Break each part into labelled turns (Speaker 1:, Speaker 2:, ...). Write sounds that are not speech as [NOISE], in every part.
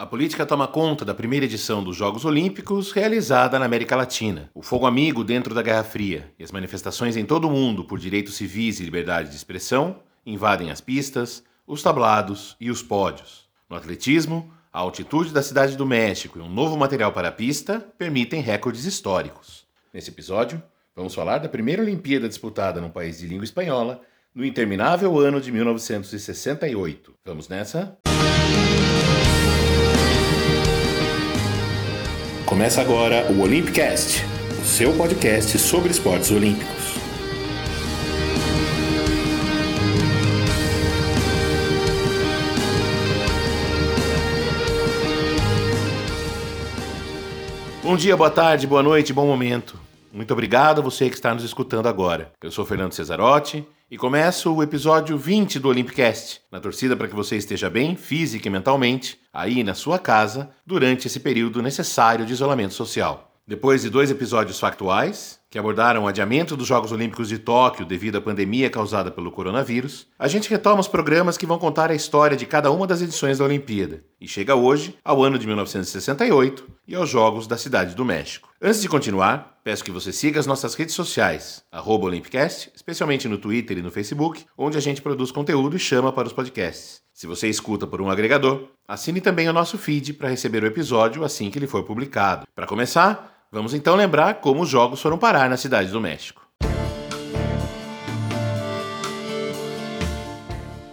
Speaker 1: A política toma conta da primeira edição dos Jogos Olímpicos realizada na América Latina. O fogo amigo dentro da Guerra Fria e as manifestações em todo o mundo por direitos civis e liberdade de expressão invadem as pistas, os tablados e os pódios. No atletismo, a altitude da cidade do México e um novo material para a pista permitem recordes históricos. Nesse episódio, vamos falar da primeira Olimpíada disputada num país de língua espanhola no interminável ano de 1968. Vamos nessa? Começa agora o Olympicast, o seu podcast sobre esportes olímpicos. Bom dia, boa tarde, boa noite, bom momento. Muito obrigado a você que está nos escutando agora. Eu sou Fernando Cesarotti e começo o episódio 20 do Olympicast, na torcida para que você esteja bem, física e mentalmente, aí na sua casa, durante esse período necessário de isolamento social. Depois de dois episódios factuais, que abordaram o adiamento dos Jogos Olímpicos de Tóquio devido à pandemia causada pelo coronavírus, a gente retoma os programas que vão contar a história de cada uma das edições da Olimpíada e chega hoje ao ano de 1968 e aos Jogos da Cidade do México. Antes de continuar, peço que você siga as nossas redes sociais, Olympicast, especialmente no Twitter e no Facebook, onde a gente produz conteúdo e chama para os podcasts. Se você escuta por um agregador, assine também o nosso feed para receber o episódio assim que ele for publicado. Para começar, Vamos então lembrar como os jogos foram parar na cidade do México.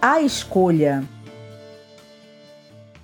Speaker 2: A escolha.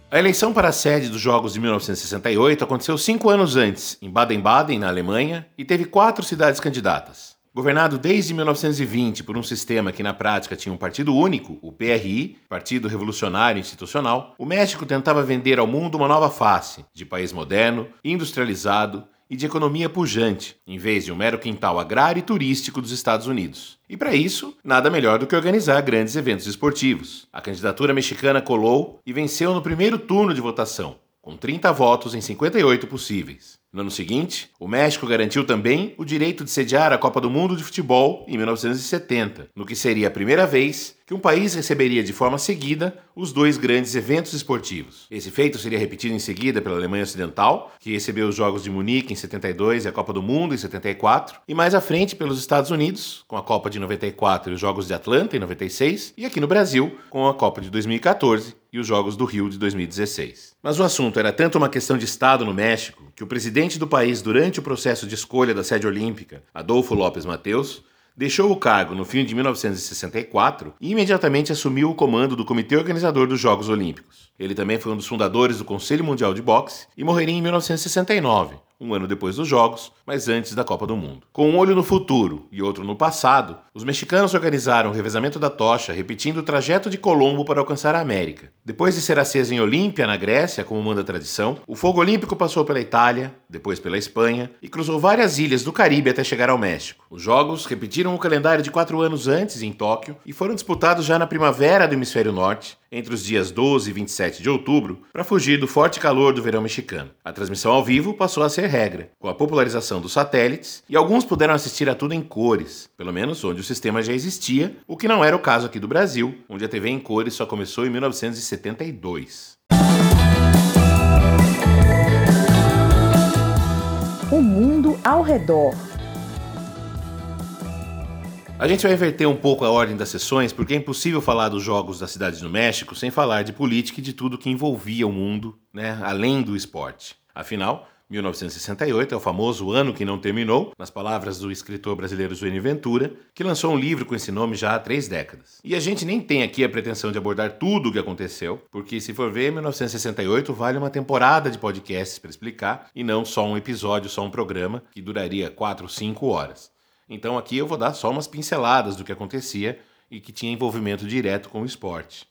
Speaker 1: A eleição para a sede dos Jogos de 1968 aconteceu cinco anos antes, em Baden-Baden, na Alemanha, e teve quatro cidades candidatas. Governado desde 1920 por um sistema que na prática tinha um partido único, o PRI, Partido Revolucionário Institucional, o México tentava vender ao mundo uma nova face, de país moderno, industrializado e de economia pujante, em vez de um mero quintal agrário e turístico dos Estados Unidos. E para isso, nada melhor do que organizar grandes eventos esportivos. A candidatura mexicana colou e venceu no primeiro turno de votação, com 30 votos em 58 possíveis. No ano seguinte, o México garantiu também o direito de sediar a Copa do Mundo de Futebol em 1970, no que seria a primeira vez que um país receberia de forma seguida os dois grandes eventos esportivos. Esse feito seria repetido em seguida pela Alemanha Ocidental, que recebeu os Jogos de Munique em 72 e a Copa do Mundo em 74, e mais à frente pelos Estados Unidos, com a Copa de 94 e os Jogos de Atlanta em 96, e aqui no Brasil, com a Copa de 2014 e os Jogos do Rio de 2016. Mas o assunto era tanto uma questão de Estado no México que o presidente do país durante o processo de escolha da sede olímpica, Adolfo Lopes Mateus, deixou o cargo no fim de 1964 e imediatamente assumiu o comando do comitê organizador dos Jogos Olímpicos. Ele também foi um dos fundadores do Conselho Mundial de Boxe e morreria em 1969, um ano depois dos Jogos, mas antes da Copa do Mundo. Com um olho no futuro e outro no passado, os mexicanos organizaram o revezamento da tocha, repetindo o trajeto de Colombo para alcançar a América. Depois de ser acesa em Olímpia, na Grécia, como manda a tradição, o fogo olímpico passou pela Itália, depois pela Espanha e cruzou várias ilhas do Caribe até chegar ao México. Os Jogos repetiram o calendário de quatro anos antes, em Tóquio, e foram disputados já na primavera do Hemisfério Norte, entre os dias 12 e 27 de outubro, para fugir do forte calor do verão mexicano. A transmissão ao vivo passou a ser regra, com a popularização dos satélites, e alguns puderam assistir a tudo em cores, pelo menos onde o sistema já existia, o que não era o caso aqui do Brasil, onde a TV em cores só começou em 1972.
Speaker 2: O mundo ao redor.
Speaker 1: A gente vai inverter um pouco a ordem das sessões, porque é impossível falar dos jogos das cidades do México sem falar de política e de tudo que envolvia o mundo, né, além do esporte. Afinal, 1968 é o famoso ano que não terminou, nas palavras do escritor brasileiro Zuene Ventura, que lançou um livro com esse nome já há três décadas. E a gente nem tem aqui a pretensão de abordar tudo o que aconteceu, porque se for ver, 1968 vale uma temporada de podcasts para explicar, e não só um episódio, só um programa, que duraria 4, 5 horas. Então aqui eu vou dar só umas pinceladas do que acontecia e que tinha envolvimento direto com o esporte.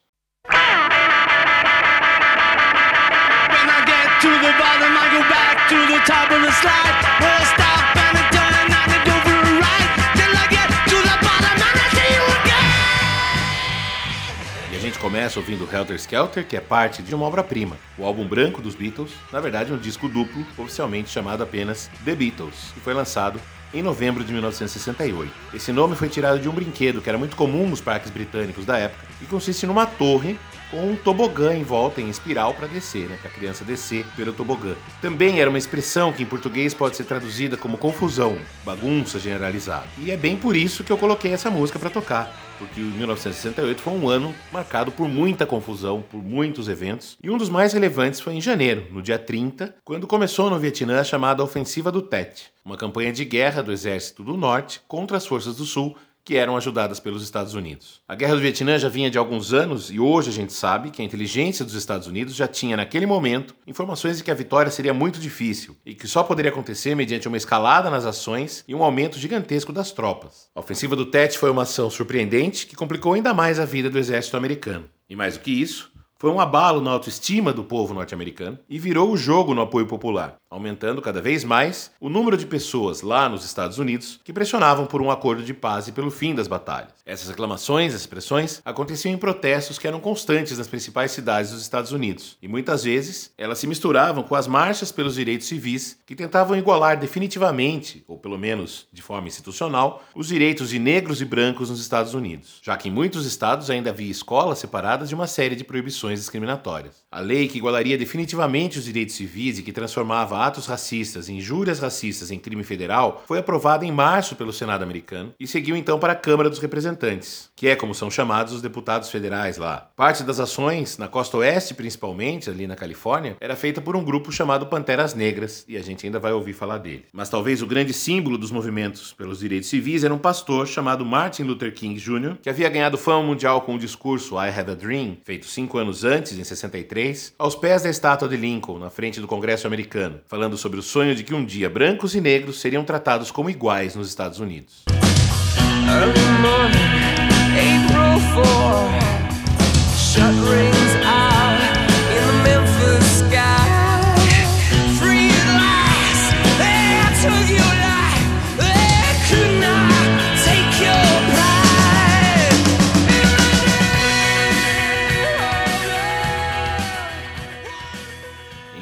Speaker 1: E a gente começa ouvindo Helter Skelter, que é parte de uma obra-prima, o álbum branco dos Beatles, na verdade um disco duplo, oficialmente chamado apenas The Beatles, que foi lançado em novembro de 1968. Esse nome foi tirado de um brinquedo que era muito comum nos parques britânicos da época e consiste numa torre com um tobogã em volta em espiral para descer, né, para a criança descer pelo tobogã. Também era uma expressão que em português pode ser traduzida como confusão, bagunça generalizada. E é bem por isso que eu coloquei essa música para tocar porque 1968 foi um ano marcado por muita confusão, por muitos eventos, e um dos mais relevantes foi em janeiro, no dia 30, quando começou no Vietnã a chamada Ofensiva do Tet, uma campanha de guerra do Exército do Norte contra as forças do Sul que eram ajudadas pelos Estados Unidos. A Guerra do Vietnã já vinha de alguns anos e hoje a gente sabe que a inteligência dos Estados Unidos já tinha naquele momento informações de que a vitória seria muito difícil e que só poderia acontecer mediante uma escalada nas ações e um aumento gigantesco das tropas. A ofensiva do Tet foi uma ação surpreendente que complicou ainda mais a vida do exército americano. E mais do que isso, foi um abalo na autoestima do povo norte-americano e virou o jogo no apoio popular aumentando cada vez mais o número de pessoas lá nos Estados Unidos que pressionavam por um acordo de paz e pelo fim das batalhas. Essas reclamações, essas pressões, aconteciam em protestos que eram constantes nas principais cidades dos Estados Unidos, e muitas vezes elas se misturavam com as marchas pelos direitos civis que tentavam igualar definitivamente, ou pelo menos de forma institucional, os direitos de negros e brancos nos Estados Unidos, já que em muitos estados ainda havia escolas separadas de uma série de proibições discriminatórias. A lei que igualaria definitivamente os direitos civis e que transformava atos racistas e injúrias racistas em crime federal foi aprovada em março pelo Senado americano e seguiu então para a Câmara dos Representantes, que é como são chamados os deputados federais lá. Parte das ações, na costa oeste principalmente, ali na Califórnia, era feita por um grupo chamado Panteras Negras, e a gente ainda vai ouvir falar dele. Mas talvez o grande símbolo dos movimentos pelos direitos civis era um pastor chamado Martin Luther King Jr., que havia ganhado fama mundial com o discurso I Have a Dream, feito cinco anos antes, em 63, aos pés da estátua de Lincoln, na frente do Congresso americano, falando sobre o sonho de que um dia brancos e negros seriam tratados como iguais nos Estados Unidos. Early morning, April 4,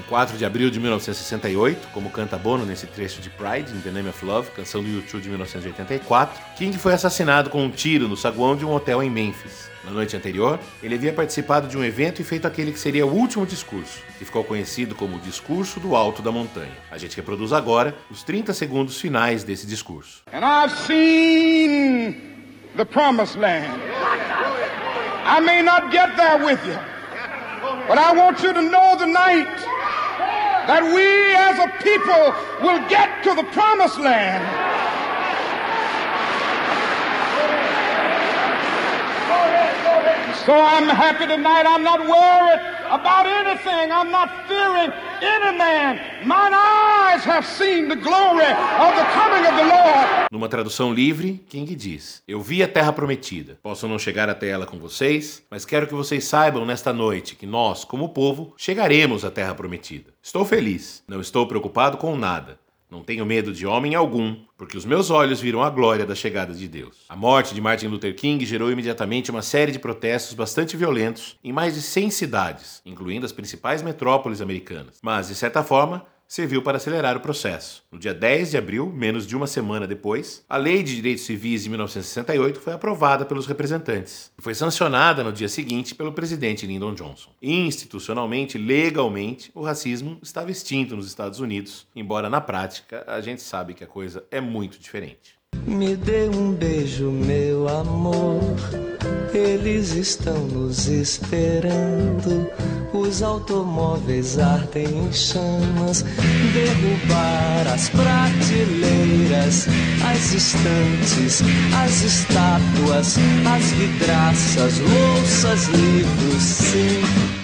Speaker 1: 4 de abril de 1968, como canta Bono nesse trecho de Pride, in the Name of Love, canção do YouTube de 1984, King foi assassinado com um tiro no saguão de um hotel em Memphis. Na noite anterior, ele havia participado de um evento e feito aquele que seria o último discurso, que ficou conhecido como o Discurso do Alto da Montanha. A gente reproduz agora os 30 segundos finais desse discurso. And I've seen the promised land. I may not get there with you, but I want you to know tonight that we as a people will get to the promised land. So I'm happy tonight. I'm not worried about anything. I'm not fearing any man. Mine eyes have seen the glory of the coming of the Lord. Numa tradução livre, King diz: Eu vi a terra prometida. Posso não chegar até ela com vocês, mas quero que vocês saibam nesta noite que nós, como povo, chegaremos à terra prometida. Estou feliz. Não estou preocupado com nada. Não tenho medo de homem algum, porque os meus olhos viram a glória da chegada de Deus. A morte de Martin Luther King gerou imediatamente uma série de protestos bastante violentos em mais de 100 cidades, incluindo as principais metrópoles americanas. Mas, de certa forma, serviu para acelerar o processo. No dia 10 de abril, menos de uma semana depois, a Lei de Direitos Civis de 1968 foi aprovada pelos representantes e foi sancionada no dia seguinte pelo presidente Lyndon Johnson. Institucionalmente, legalmente, o racismo estava extinto nos Estados Unidos, embora na prática a gente sabe que a coisa é muito diferente. Me dê um beijo, meu amor. Eles estão nos esperando. Os automóveis ardem em chamas. Derrubar as prateleiras, as estantes, as estátuas, as vidraças, louças, livros, sim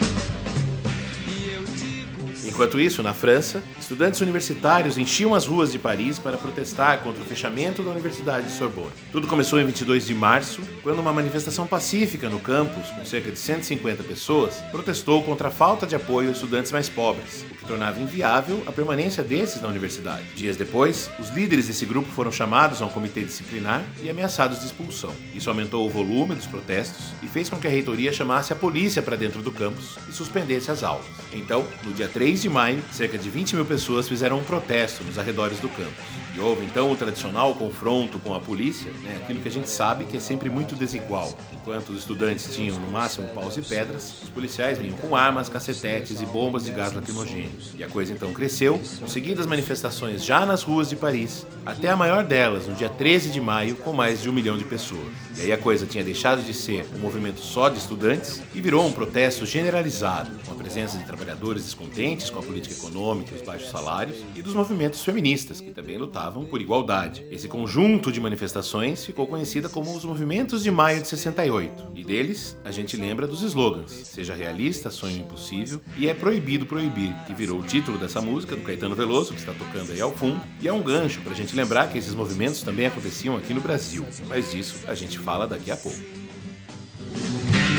Speaker 1: Enquanto isso, na França, estudantes universitários enchiam as ruas de Paris para protestar contra o fechamento da Universidade de Sorbonne. Tudo começou em 22 de março, quando uma manifestação pacífica no campus, com cerca de 150 pessoas, protestou contra a falta de apoio aos estudantes mais pobres, o que tornava inviável a permanência desses na universidade. Dias depois, os líderes desse grupo foram chamados a um comitê disciplinar e ameaçados de expulsão. Isso aumentou o volume dos protestos e fez com que a reitoria chamasse a polícia para dentro do campus e suspendesse as aulas. Então, no dia 3 de maio, cerca de 20 mil pessoas fizeram um protesto nos arredores do campus. E houve então o tradicional confronto com a polícia, né, aquilo que a gente sabe que é sempre muito desigual. Enquanto os estudantes tinham no máximo paus e pedras, os policiais vinham com armas, cacetetes e bombas de gás lacrimogêneo. E a coisa então cresceu, com seguidas manifestações já nas ruas de Paris, até a maior delas, no dia 13 de maio, com mais de um milhão de pessoas. E aí a coisa tinha deixado de ser um movimento só de estudantes e virou um protesto generalizado, com a presença de trabalhadores descontentes com a política econômica e os baixos salários, e dos movimentos feministas, que também lutavam lutavam por igualdade. Esse conjunto de manifestações ficou conhecida como os Movimentos de Maio de 68. E deles, a gente lembra dos slogans: Seja realista, sonho impossível e é proibido proibir, que virou o título dessa música do Caetano Veloso, que está tocando aí ao fundo, e é um gancho para a gente lembrar que esses movimentos também aconteciam aqui no Brasil. Mas disso a gente fala daqui a pouco.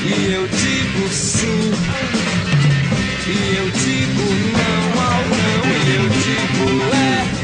Speaker 3: E eu digo sim, e eu digo não ao não, e eu digo é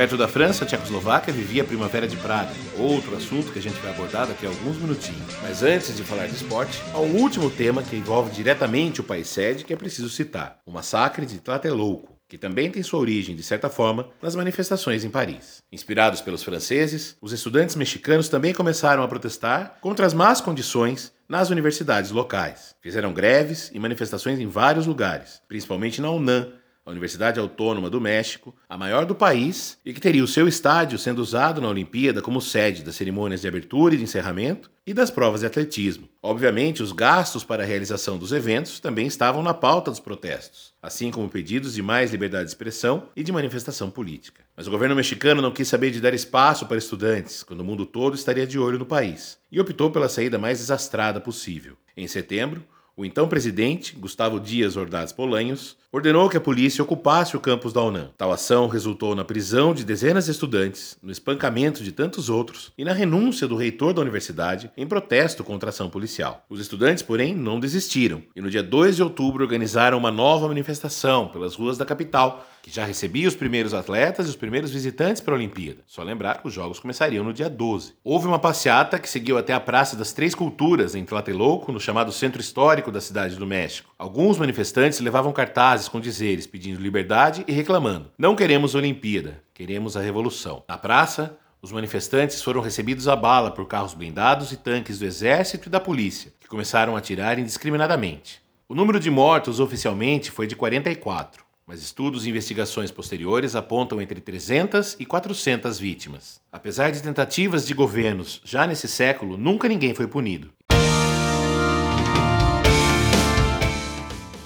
Speaker 1: Perto da França, a Tchecoslováquia vivia a Primavera de Praga, outro assunto que a gente vai abordar daqui a alguns minutinhos. Mas antes de falar de esporte, há um último tema que envolve diretamente o país sede que é preciso citar: o massacre de Tlatelolco, que também tem sua origem, de certa forma, nas manifestações em Paris. Inspirados pelos franceses, os estudantes mexicanos também começaram a protestar contra as más condições nas universidades locais. Fizeram greves e manifestações em vários lugares, principalmente na UNAM, a Universidade Autônoma do México, a maior do país e que teria o seu estádio sendo usado na Olimpíada como sede das cerimônias de abertura e de encerramento e das provas de atletismo. Obviamente, os gastos para a realização dos eventos também estavam na pauta dos protestos, assim como pedidos de mais liberdade de expressão e de manifestação política. Mas o governo mexicano não quis saber de dar espaço para estudantes, quando o mundo todo estaria de olho no país, e optou pela saída mais desastrada possível. Em setembro, o então presidente, Gustavo Dias Ordaz Polanhos, ordenou que a polícia ocupasse o campus da UNAM. Tal ação resultou na prisão de dezenas de estudantes, no espancamento de tantos outros e na renúncia do reitor da universidade em protesto contra a ação policial. Os estudantes, porém, não desistiram e no dia 2 de outubro organizaram uma nova manifestação pelas ruas da capital que já recebia os primeiros atletas e os primeiros visitantes para a Olimpíada. Só lembrar que os jogos começariam no dia 12. Houve uma passeata que seguiu até a Praça das Três Culturas, em Tlatelolco, no chamado Centro Histórico da cidade do México. Alguns manifestantes levavam cartazes com dizeres pedindo liberdade e reclamando: Não queremos Olimpíada, queremos a revolução. Na praça, os manifestantes foram recebidos a bala por carros blindados e tanques do exército e da polícia, que começaram a atirar indiscriminadamente. O número de mortos oficialmente foi de 44 mas estudos e investigações posteriores apontam entre 300 e 400 vítimas. Apesar de tentativas de governos já nesse século, nunca ninguém foi punido.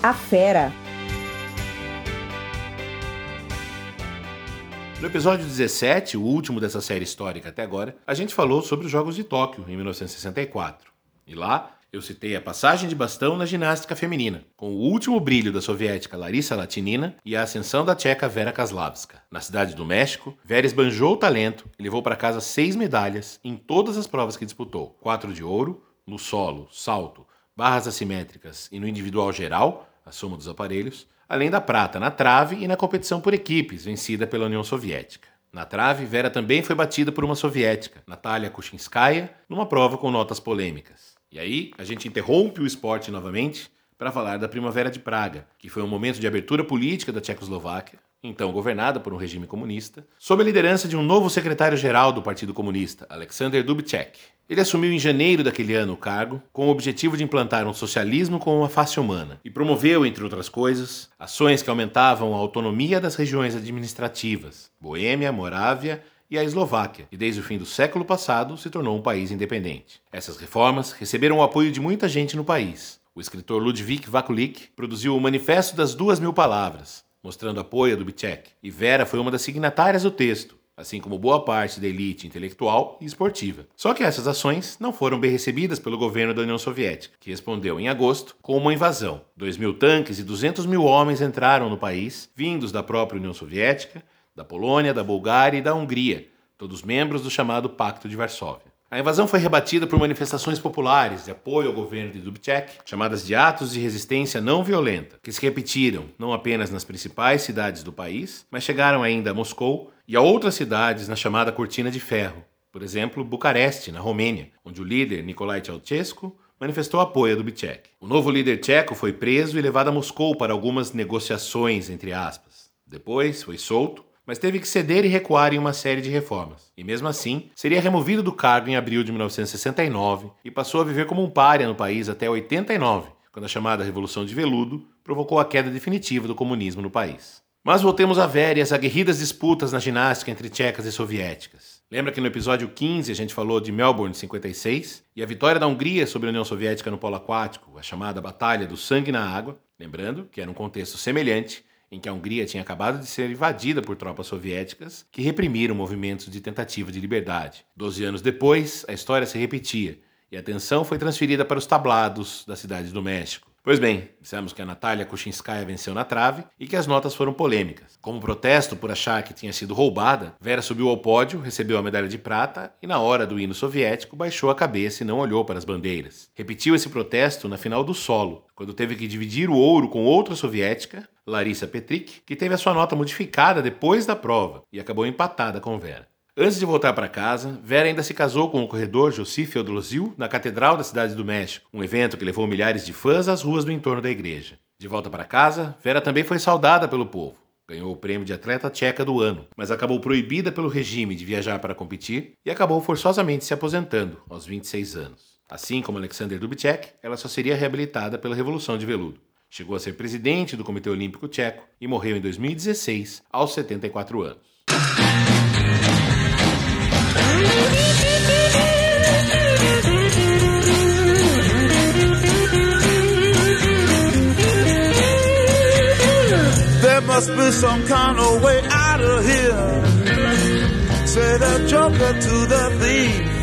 Speaker 2: A Fera.
Speaker 1: No episódio 17, o último dessa série histórica até agora, a gente falou sobre os Jogos de Tóquio, em 1964. E lá, eu citei a passagem de bastão na ginástica feminina, com o último brilho da soviética Larissa Latinina e a ascensão da tcheca Vera Kaslavska. Na cidade do México, Vera esbanjou o talento e levou para casa seis medalhas em todas as provas que disputou: quatro de ouro, no solo, salto, barras assimétricas e no individual geral, a soma dos aparelhos, além da prata na trave e na competição por equipes, vencida pela União Soviética. Na trave, Vera também foi batida por uma soviética, Natalia Kuchinskaya, numa prova com notas polêmicas. E aí, a gente interrompe o esporte novamente para falar da Primavera de Praga, que foi um momento de abertura política da Tchecoslováquia, então governada por um regime comunista, sob a liderança de um novo secretário-geral do Partido Comunista, Alexander Dubček. Ele assumiu em janeiro daquele ano o cargo, com o objetivo de implantar um socialismo com uma face humana, e promoveu, entre outras coisas, ações que aumentavam a autonomia das regiões administrativas, Boêmia, Morávia e a Eslováquia, e desde o fim do século passado se tornou um país independente. Essas reformas receberam o apoio de muita gente no país. O escritor Ludwig Vakulik produziu o Manifesto das Duas Mil Palavras, mostrando apoio a Dubček, e Vera foi uma das signatárias do texto, assim como boa parte da elite intelectual e esportiva. Só que essas ações não foram bem recebidas pelo governo da União Soviética, que respondeu em agosto com uma invasão. 2 mil tanques e 200 mil homens entraram no país, vindos da própria União Soviética, da Polônia, da Bulgária e da Hungria, todos membros do chamado Pacto de Varsóvia. A invasão foi rebatida por manifestações populares de apoio ao governo de Dubček, chamadas de atos de resistência não violenta, que se repetiram não apenas nas principais cidades do país, mas chegaram ainda a Moscou e a outras cidades na chamada Cortina de Ferro, Por exemplo, Bucareste, na Romênia, onde o líder Nicolae Ceausescu manifestou apoio a Dubček. O novo líder tcheco foi preso e levado a Moscou para algumas negociações, entre aspas. Depois foi solto, mas teve que ceder e recuar em uma série de reformas. E mesmo assim, seria removido do cargo em abril de 1969 e passou a viver como um pária no país até 89, quando a chamada Revolução de Veludo provocou a queda definitiva do comunismo no país. Mas voltemos a ver as aguerridas disputas na ginástica entre tchecas e soviéticas. Lembra que no episódio 15 a gente falou de Melbourne 56 e a vitória da Hungria sobre a União Soviética no polo aquático, a chamada Batalha do Sangue na Água? Lembrando que era um contexto semelhante em que a Hungria tinha acabado de ser invadida por tropas soviéticas que reprimiram movimentos de tentativa de liberdade. Doze anos depois, a história se repetia e a atenção foi transferida para os tablados da cidade do México. Pois bem, dissemos que a Natália Kuchinskaya venceu na trave e que as notas foram polêmicas. Como protesto por achar que tinha sido roubada, Vera subiu ao pódio, recebeu a medalha de prata e, na hora do hino soviético, baixou a cabeça e não olhou para as bandeiras. Repetiu esse protesto na final do solo, quando teve que dividir o ouro com outra soviética, Larissa Petrik, que teve a sua nota modificada depois da prova e acabou empatada com Vera. Antes de voltar para casa, Vera ainda se casou com o corredor José Feodorosil na Catedral da Cidade do México, um evento que levou milhares de fãs às ruas do entorno da igreja. De volta para casa, Vera também foi saudada pelo povo. Ganhou o prêmio de atleta tcheca do ano, mas acabou proibida pelo regime de viajar para competir e acabou forçosamente se aposentando aos 26 anos. Assim como Alexander Dubček, ela só seria reabilitada pela Revolução de Veludo. Chegou a ser presidente do Comitê Olímpico Tcheco e morreu em 2016, aos 74 anos.
Speaker 3: Must be some kind of way out of here. Say the joker to the thief.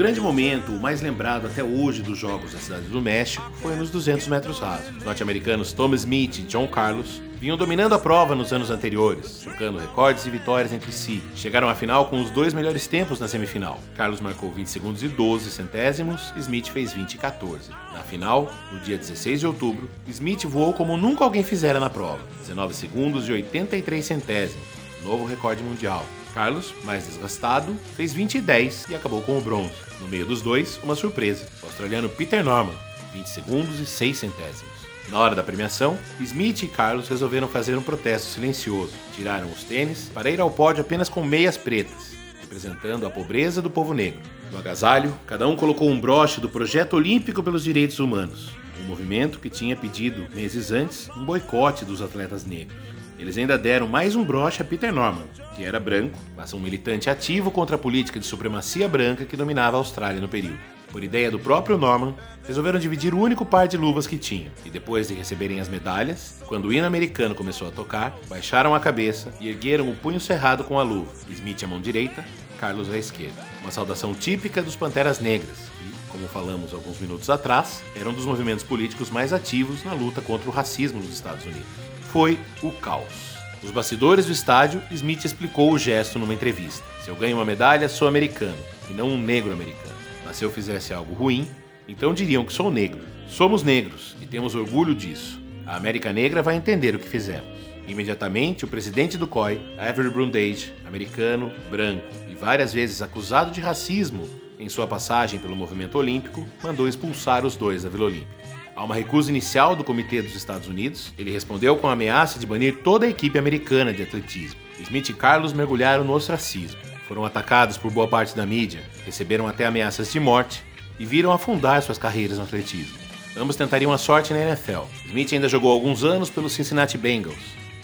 Speaker 1: Grande momento, o mais lembrado até hoje dos Jogos da Cidade do México, foi nos 200 metros rasos. Os norte-americanos Tom Smith e John Carlos vinham dominando a prova nos anos anteriores, trocando recordes e vitórias entre si. Chegaram à final com os dois melhores tempos na semifinal. Carlos marcou 20 segundos e 12 centésimos, Smith fez 20 e 14. Na final, no dia 16 de outubro, Smith voou como nunca alguém fizera na prova, 19 segundos e 83 centésimos, novo recorde mundial. Carlos, mais desgastado, fez 20 e 10 e acabou com o bronze. No meio dos dois, uma surpresa. O australiano Peter Norman, 20 segundos e 6 centésimos. Na hora da premiação, Smith e Carlos resolveram fazer um protesto silencioso. Tiraram os tênis para ir ao pódio apenas com meias pretas, representando a pobreza do povo negro. No agasalho, cada um colocou um broche do Projeto Olímpico pelos Direitos Humanos, um movimento que tinha pedido, meses antes, um boicote dos atletas negros. Eles ainda deram mais um broche a Peter Norman, que era branco, mas um militante ativo contra a política de supremacia branca que dominava a Austrália no período. Por ideia do próprio Norman, resolveram dividir o único par de luvas que tinham, e depois de receberem as medalhas, quando o hino americano começou a tocar, baixaram a cabeça e ergueram o punho cerrado com a luva, Smith a mão direita, Carlos à esquerda. Uma saudação típica dos Panteras Negras, que, como falamos alguns minutos atrás, eram um dos movimentos políticos mais ativos na luta contra o racismo nos Estados Unidos. Foi o caos. Nos bastidores do estádio, Smith explicou o gesto numa entrevista. Se eu ganho uma medalha, sou americano, e não um negro americano. Mas se eu fizesse algo ruim, então diriam que sou negro. Somos negros e temos orgulho disso. A América Negra vai entender o que fizemos. Imediatamente, o presidente do COI, Avery Brundage, americano, branco e várias vezes acusado de racismo em sua passagem pelo movimento olímpico, mandou expulsar os dois da Vila Olímpica. A uma recusa inicial do Comitê dos Estados Unidos, ele respondeu com a ameaça de banir toda a equipe americana de atletismo. Smith e Carlos mergulharam no ostracismo. Foram atacados por boa parte da mídia, receberam até ameaças de morte e viram afundar suas carreiras no atletismo. Ambos tentariam a sorte na NFL. Smith ainda jogou alguns anos pelo Cincinnati Bengals.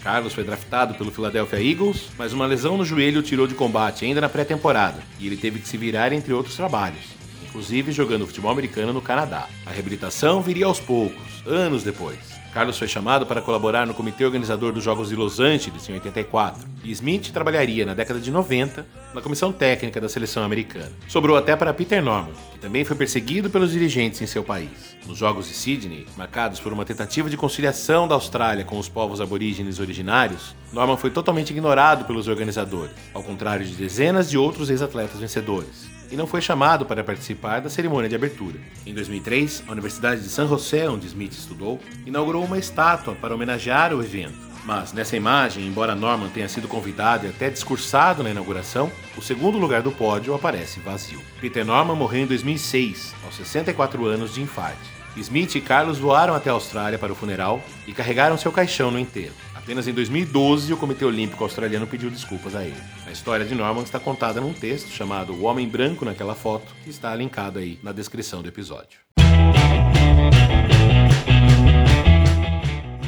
Speaker 1: Carlos foi draftado pelo Philadelphia Eagles, mas uma lesão no joelho o tirou de combate ainda na pré-temporada e ele teve que se virar entre outros trabalhos, inclusive jogando futebol americano no Canadá. A reabilitação viria aos poucos, anos depois. Carlos foi chamado para colaborar no comitê organizador dos Jogos de Los Angeles em 84, e Smith trabalharia na década de 90 na comissão técnica da seleção americana. Sobrou até para Peter Norman, que também foi perseguido pelos dirigentes em seu país. Nos Jogos de Sydney, marcados por uma tentativa de conciliação da Austrália com os povos aborígenes originários, Norman foi totalmente ignorado pelos organizadores, ao contrário de dezenas de outros ex-atletas vencedores e não foi chamado para participar da cerimônia de abertura. Em 2003, a Universidade de San José, onde Smith estudou, inaugurou uma estátua para homenagear o evento. Mas nessa imagem, embora Norman tenha sido convidado e até discursado na inauguração, o segundo lugar do pódio aparece vazio. Peter Norman morreu em 2006, aos 64 anos de infarto. Smith e Carlos voaram até a Austrália para o funeral e carregaram seu caixão no enterro. Apenas em 2012, o Comitê Olímpico Australiano pediu desculpas a ele. A história de Norman está contada num texto chamado O Homem Branco naquela foto, que está linkado aí na descrição do episódio.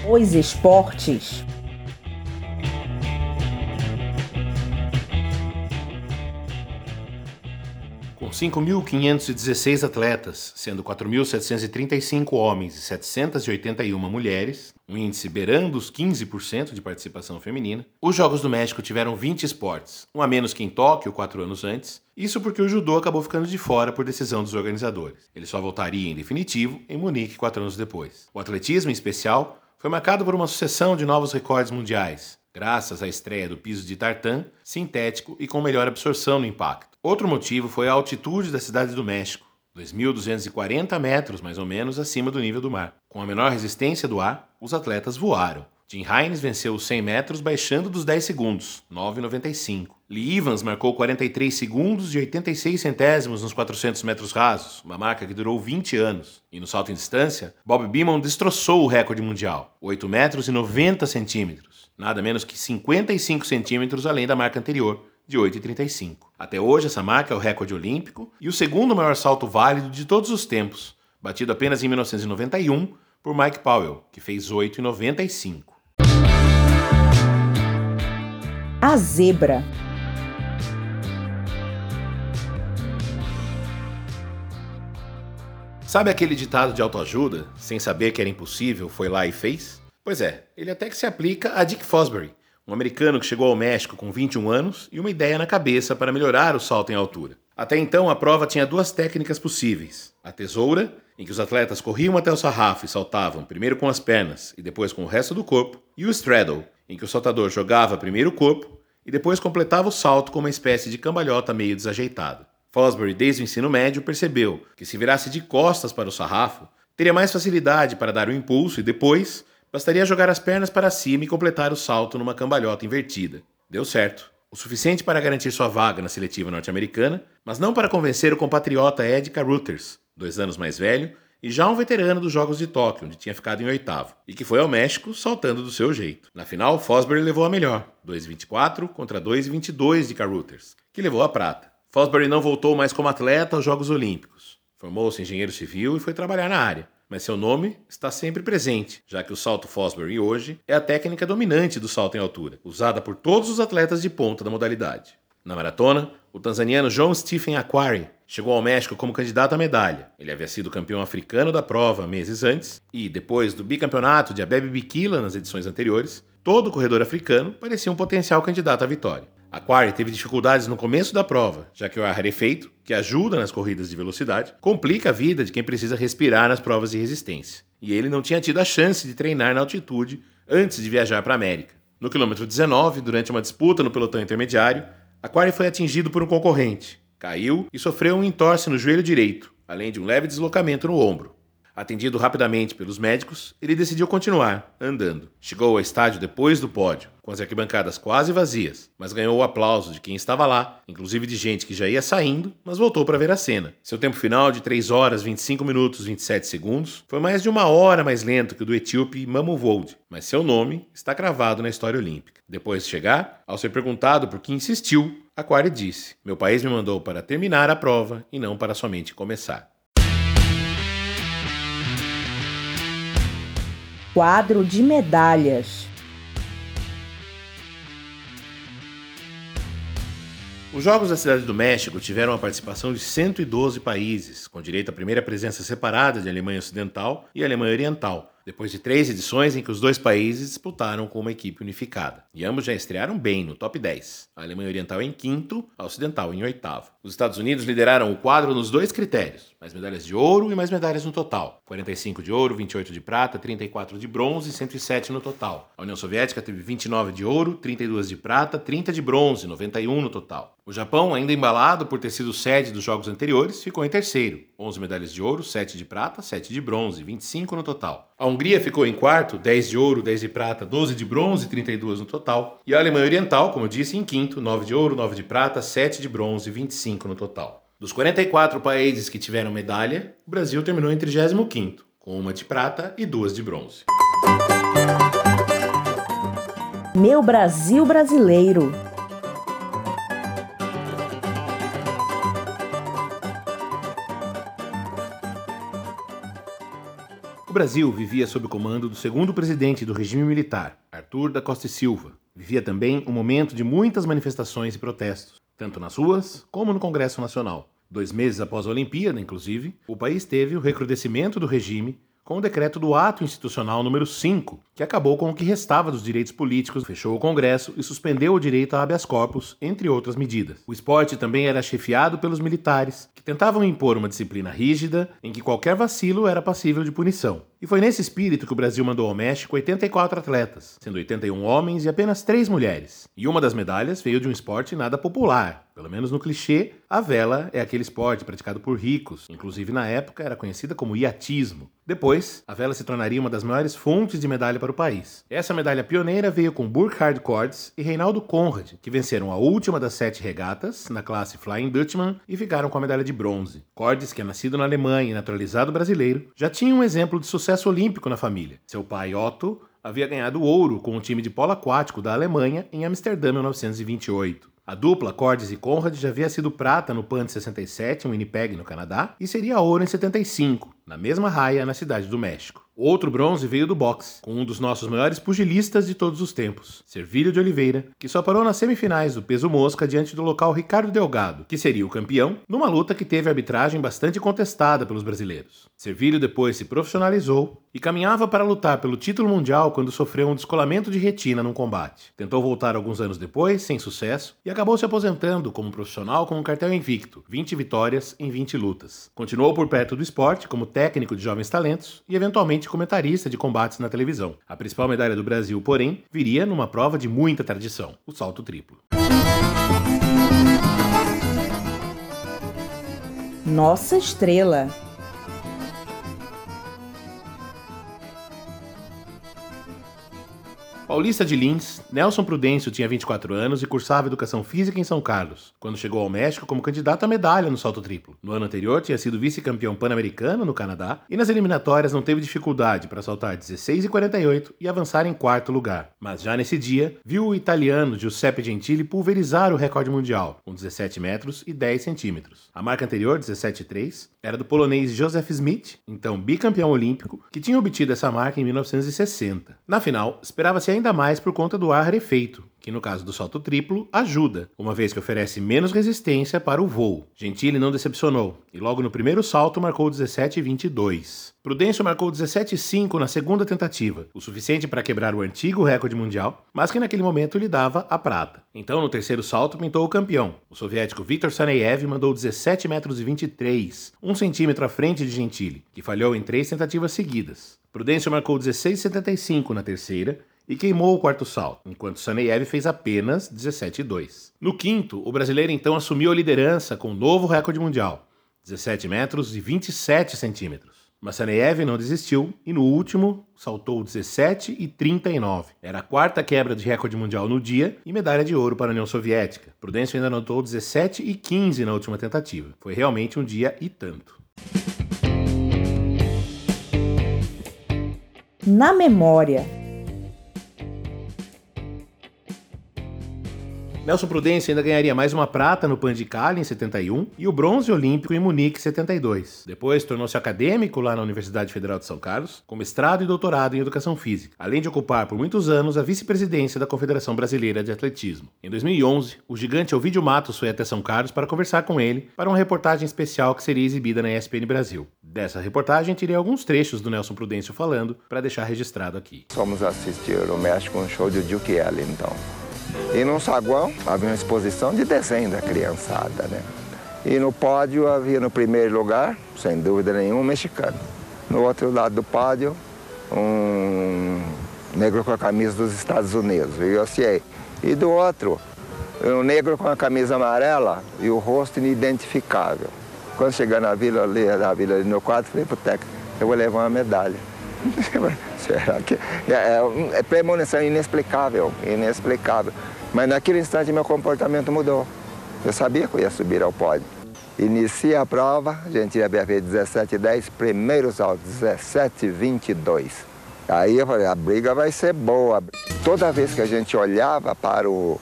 Speaker 2: Os esportes.
Speaker 1: Com 5.516 atletas, sendo 4.735 homens e 781 mulheres, um índice beirando os 15% de participação feminina, os Jogos do México tiveram 20 esportes, um a menos que em Tóquio quatro anos antes, isso porque o judô acabou ficando de fora por decisão dos organizadores. Ele só voltaria em definitivo em Munique quatro anos depois. O atletismo, em especial, foi marcado por uma sucessão de novos recordes mundiais, graças à estreia do piso de tartan, sintético e com melhor absorção no impacto. Outro motivo foi a altitude da cidade do México, 2.240 metros mais ou menos acima do nível do mar. Com a menor resistência do ar, os atletas voaram. Jim Hines venceu os 100 metros baixando dos 10 segundos, 9,95. Lee Evans marcou 43 segundos e 86 centésimos nos 400 metros rasos, uma marca que durou 20 anos. E no salto em distância, Bob Beamon destroçou o recorde mundial, 8 metros e 90 centímetros, nada menos que 55 centímetros além da marca anterior, de 8,35. Até hoje, essa marca é o recorde olímpico e o segundo maior salto válido de todos os tempos, batido apenas em 1991 por Mike Powell, que fez 8,95.
Speaker 2: A zebra.
Speaker 1: Sabe aquele ditado de autoajuda? Sem saber que era impossível, foi lá e fez? Pois é, ele até que se aplica a Dick Fosbury, um americano que chegou ao México com 21 anos e uma ideia na cabeça para melhorar o salto em altura. Até então, a prova tinha duas técnicas possíveis: a tesoura, em que os atletas corriam até o sarrafo e saltavam primeiro com as pernas e depois com o resto do corpo, e o straddle, em que o saltador jogava primeiro o corpo e depois completava o salto com uma espécie de cambalhota meio desajeitada. Fosbury, desde o ensino médio, percebeu que se virasse de costas para o sarrafo, teria mais facilidade para dar o impulso e depois bastaria jogar as pernas para cima e completar o salto numa cambalhota invertida. Deu certo. O suficiente para garantir sua vaga na seletiva norte-americana, mas não para convencer o compatriota Ed Carruthers, dois anos mais velho e já um veterano dos Jogos de Tóquio, onde tinha ficado em oitavo, e que foi ao México saltando do seu jeito. Na final, Fosbury levou a melhor, 2,24 contra 2,22 de Carruthers, que levou a prata. Fosbury não voltou mais como atleta aos Jogos Olímpicos. Formou-se engenheiro civil e foi trabalhar na área, mas seu nome está sempre presente, já que o salto Fosbury hoje é a técnica dominante do salto em altura, usada por todos os atletas de ponta da modalidade. Na maratona, o tanzaniano John Stephen Aquari chegou ao México como candidato à medalha. Ele havia sido campeão africano da prova meses antes e, depois do bicampeonato de Abebe Bikila nas edições anteriores, todo corredor africano parecia um potencial candidato à vitória. Aquari teve dificuldades no começo da prova, já que o ar rarefeito, que ajuda nas corridas de velocidade, complica a vida de quem precisa respirar nas provas de resistência. E ele não tinha tido a chance de treinar na altitude antes de viajar para a América. No quilômetro 19, durante uma disputa no pelotão intermediário, Aquari foi atingido por um concorrente, caiu e sofreu um entorse no joelho direito, além de um leve deslocamento no ombro. Atendido rapidamente pelos médicos, ele decidiu continuar, andando. Chegou ao estádio depois do pódio, com as arquibancadas quase vazias, mas ganhou o aplauso de quem estava lá, inclusive de gente que já ia saindo, mas voltou para ver a cena. Seu tempo final de 3 horas 25 minutos 27 segundos foi mais de uma hora mais lento que o do etíope Mamu Vold, mas seu nome está cravado na história olímpica. Depois de chegar, ao ser perguntado por que insistiu, Aquari disse: Meu país me mandou para terminar a prova e não para somente começar.
Speaker 2: Quadro de medalhas.
Speaker 1: Os Jogos da Cidade do México tiveram a participação de 112 países, com direito à primeira presença separada de Alemanha Ocidental e Alemanha Oriental, depois de três edições em que os dois países disputaram com uma equipe unificada. E ambos já estrearam bem no top 10. A Alemanha Oriental em quinto, a Ocidental em oitavo. Os Estados Unidos lideraram o quadro nos dois critérios: mais medalhas de ouro e mais medalhas no total. 45 de ouro, 28 de prata, 34 de bronze e 107 no total. A União Soviética teve 29 de ouro, 32 de prata, 30 de bronze, 91 no total. O Japão, ainda embalado por ter sido sede dos jogos anteriores, ficou em terceiro, 11 medalhas de ouro, 7 de prata, 7 de bronze, 25 no total. A Hungria ficou em quarto, 10 de ouro, 10 de prata, 12 de bronze, 32 no total. E a Alemanha Oriental, como eu disse, em quinto, 9 de ouro, 9 de prata, 7 de bronze, 25 no total. Dos 44 países que tiveram medalha, o Brasil terminou em 35º, com uma de prata e duas de bronze.
Speaker 2: Meu Brasil brasileiro.
Speaker 1: O Brasil vivia sob o comando do segundo presidente do regime militar, Arthur da Costa e Silva. Vivia também um momento de muitas manifestações e protestos, tanto nas ruas como no Congresso Nacional. Dois meses após a Olimpíada, inclusive, o país teve o recrudescimento do regime com o decreto do Ato Institucional número 5, que acabou com o que restava dos direitos políticos, fechou o Congresso e suspendeu o direito a habeas corpus, entre outras medidas. O esporte também era chefiado pelos militares, que tentavam impor uma disciplina rígida em que qualquer vacilo era passível de punição. E foi nesse espírito que o Brasil mandou ao México 84 atletas, sendo 81 homens e apenas 3 mulheres. E uma das medalhas veio de um esporte nada popular. Pelo menos no clichê, a vela é aquele esporte praticado por ricos, inclusive na época era conhecida como iatismo. Depois, a vela se tornaria uma das maiores fontes de medalha para o país. Essa medalha pioneira veio com Burkhard Cordes e Reinaldo Conrad, que venceram a última das sete regatas, na classe Flying Dutchman, e ficaram com a medalha de bronze. Cordes, que é nascido na Alemanha e naturalizado brasileiro, já tinha um exemplo de sucesso olímpico na família. Seu pai, Otto, havia ganhado ouro com o time de polo aquático da Alemanha em Amsterdã em 1928. A dupla Cordes e Conrad já havia sido prata no PAN de 67, em Winnipeg, no Canadá, e seria ouro em 75, na mesma raia na cidade do México. Outro bronze veio do boxe, com um dos nossos maiores pugilistas de todos os tempos, Servílio de Oliveira, que só parou nas semifinais do peso mosca diante do local Ricardo Delgado, que seria o campeão, numa luta que teve arbitragem bastante contestada pelos brasileiros. Servílio depois se profissionalizou e caminhava para lutar pelo título mundial quando sofreu um descolamento de retina num combate. Tentou voltar alguns anos depois, sem sucesso, e acabou se aposentando como profissional com um cartel invicto, 20 vitórias em 20 lutas. Continuou por perto do esporte como de jovens talentos e eventualmente comentarista de combates na televisão. A principal medalha do Brasil, porém, viria numa prova de muita tradição, o salto triplo.
Speaker 2: Nossa estrela.
Speaker 1: Paulista de Lins, Nelson Prudêncio tinha 24 anos e cursava Educação Física em São Carlos, quando chegou ao México como candidato à medalha no salto triplo. No ano anterior, tinha sido vice-campeão pan-americano no Canadá e nas eliminatórias não teve dificuldade para saltar 16 e 48 e avançar em quarto lugar. Mas já nesse dia, viu o italiano Giuseppe Gentili pulverizar o recorde mundial, com 17 metros e 10 centímetros. A marca anterior, 17,3, era do polonês Joseph Smith, então bicampeão olímpico, que tinha obtido essa marca em 1960. Na final, esperava-se ainda mais por conta do ar rarefeito, que no caso do salto triplo ajuda, uma vez que oferece menos resistência para o voo. Gentili não decepcionou e logo no primeiro salto marcou 17,22. Prudêncio marcou 17,5 na segunda tentativa, o suficiente para quebrar o antigo recorde mundial, mas que naquele momento lhe dava a prata. Então, no terceiro salto, pintou o campeão. O soviético Viktor Saneyev mandou 17 metros 23, um centímetro à frente de Gentili, que falhou em três tentativas seguidas. Prudêncio marcou 16,75 na terceira e queimou o quarto salto, enquanto Saneyev fez apenas 17,2. No quinto, o brasileiro então assumiu a liderança com um novo recorde mundial, 17 metros e 27 centímetros. Mas Saneyev não desistiu e no último saltou 17 e 39. Era a quarta quebra de recorde mundial no dia e medalha de ouro para a União Soviética. Prudêncio ainda anotou 17 e 15 na última tentativa. Foi realmente um dia e tanto.
Speaker 2: Na memória.
Speaker 1: Nelson Prudêncio ainda ganharia mais uma prata no Pan de Cali em 71 e o bronze olímpico em Munique em 72. Depois tornou-se acadêmico lá na Universidade Federal de São Carlos, com mestrado e doutorado em educação física, além de ocupar por muitos anos a vice-presidência da Confederação Brasileira de Atletismo. Em 2011, o gigante Ovidio Matos foi até São Carlos para conversar com ele para uma reportagem especial que seria exibida na ESPN Brasil. Dessa reportagem, tirei alguns trechos do Nelson Prudêncio falando para deixar registrado aqui.
Speaker 4: Fomos assistir o México um show de Duke Ellington. E no saguão havia uma exposição de desenho da criançada, né? E no pódio havia no primeiro lugar, sem dúvida nenhuma, um mexicano. No outro lado do pódio, um negro com a camisa dos Estados Unidos, USA. E do outro, O negro com a camisa amarela e o rosto inidentificável. Quando chegar na vila ali, na vila ali no quarto, falei pro técnico, eu vou levar uma medalha. [LAUGHS] Será que. É, é, é premonição inexplicável, inexplicável. Mas naquele instante meu comportamento mudou. Eu sabia que eu ia subir ao pódio. Inicia a prova, a gente ia ver 17 10, primeiro salto, 17 22. Aí eu falei, a briga vai ser boa. Toda vez que a gente olhava para o,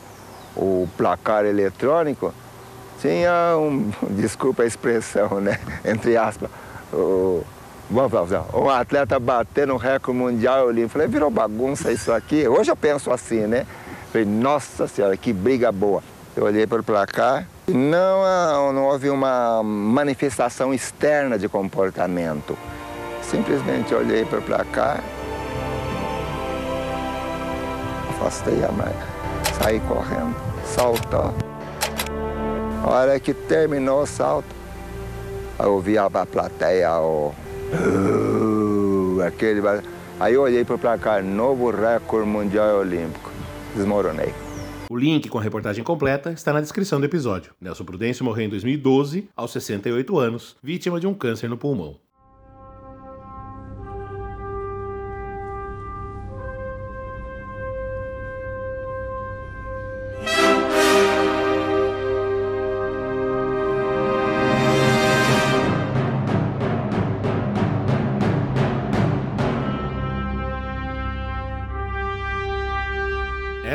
Speaker 4: o placar eletrônico, tinha um, [LAUGHS] desculpa a expressão, né? Entre aspas, o, vamos um atleta batendo um recorde mundial ali. Falei, virou bagunça isso aqui. Hoje eu penso assim, né? Falei, nossa senhora, que briga boa. Eu olhei para o placar, não, não houve uma manifestação externa de comportamento. Simplesmente olhei para o placar, afastei a marca, saí correndo, saltou. A hora que terminou o salto, eu ouvi a plateia, o... Aquele... Aí eu olhei para o placar, novo recorde mundial olímpico. Desmoronei.
Speaker 1: O link com a reportagem completa está na descrição do episódio. Nelson Prudêncio morreu em 2012, aos 68 anos, vítima de um câncer no pulmão.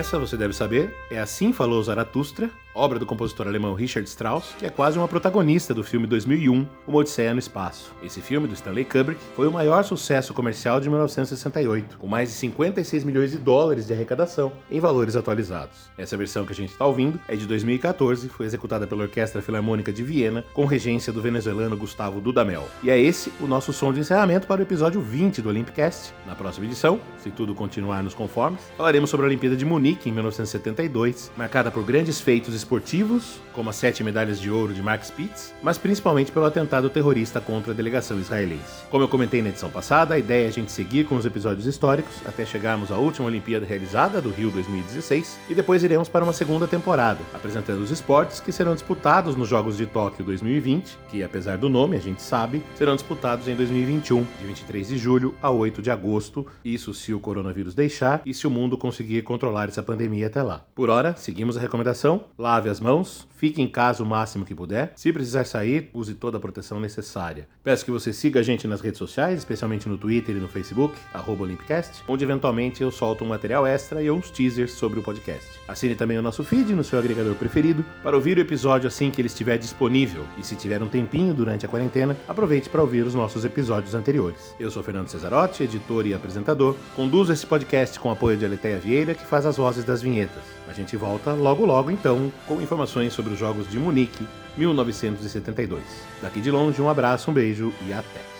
Speaker 1: Essa, você deve saber, é Assim Falou Zaratustra, obra do compositor alemão Richard Strauss, que é quase uma protagonista do filme 2001, Uma Odisseia no Espaço. Esse filme, do Stanley Kubrick, foi o maior sucesso comercial de 1968, com mais de 56 milhões de dólares de arrecadação em valores atualizados. Essa versão que a gente está ouvindo é de 2014, foi executada pela Orquestra Filarmônica de Viena, com regência do venezuelano Gustavo Dudamel. E é esse o nosso som de encerramento para o episódio 20 do Olympicast. Na próxima edição, se tudo continuar nos conformes, falaremos sobre a Olimpíada de Munique em 1972, marcada por grandes feitos esportivos, como as sete medalhas de ouro de Mark Spitz, mas principalmente pelo atentado terrorista contra a delegação israelense. Como eu comentei na edição passada, a ideia é a gente seguir com os episódios históricos até chegarmos à última Olimpíada realizada, do Rio 2016, e depois iremos para uma segunda temporada, apresentando os esportes que serão disputados nos Jogos de Tóquio 2020, que apesar do nome, a gente sabe, serão disputados em 2021, de 23 de julho a 8 de agosto, isso se o coronavírus deixar e se o mundo conseguir controlar essa pandemia até lá. Por hora, seguimos a recomendação: lave as mãos, fique em casa o máximo que puder. Se precisar sair, use toda a proteção necessária. Peço que você siga a gente nas redes sociais, especialmente no Twitter e no Facebook, Olympicast, onde eventualmente eu solto um material extra e uns teasers sobre o podcast. Assine também o nosso feed no seu agregador preferido para ouvir o episódio assim que ele estiver disponível. E se tiver um tempinho durante a quarentena, aproveite para ouvir os nossos episódios anteriores. Eu sou Fernando Cesarotti, editor e apresentador. Conduzo esse podcast com apoio de Aleteia Vieira, que faz as vozes das vinhetas. A gente volta logo logo então com informações sobre os Jogos de Munique 1972. Daqui de longe, um abraço, um beijo e até!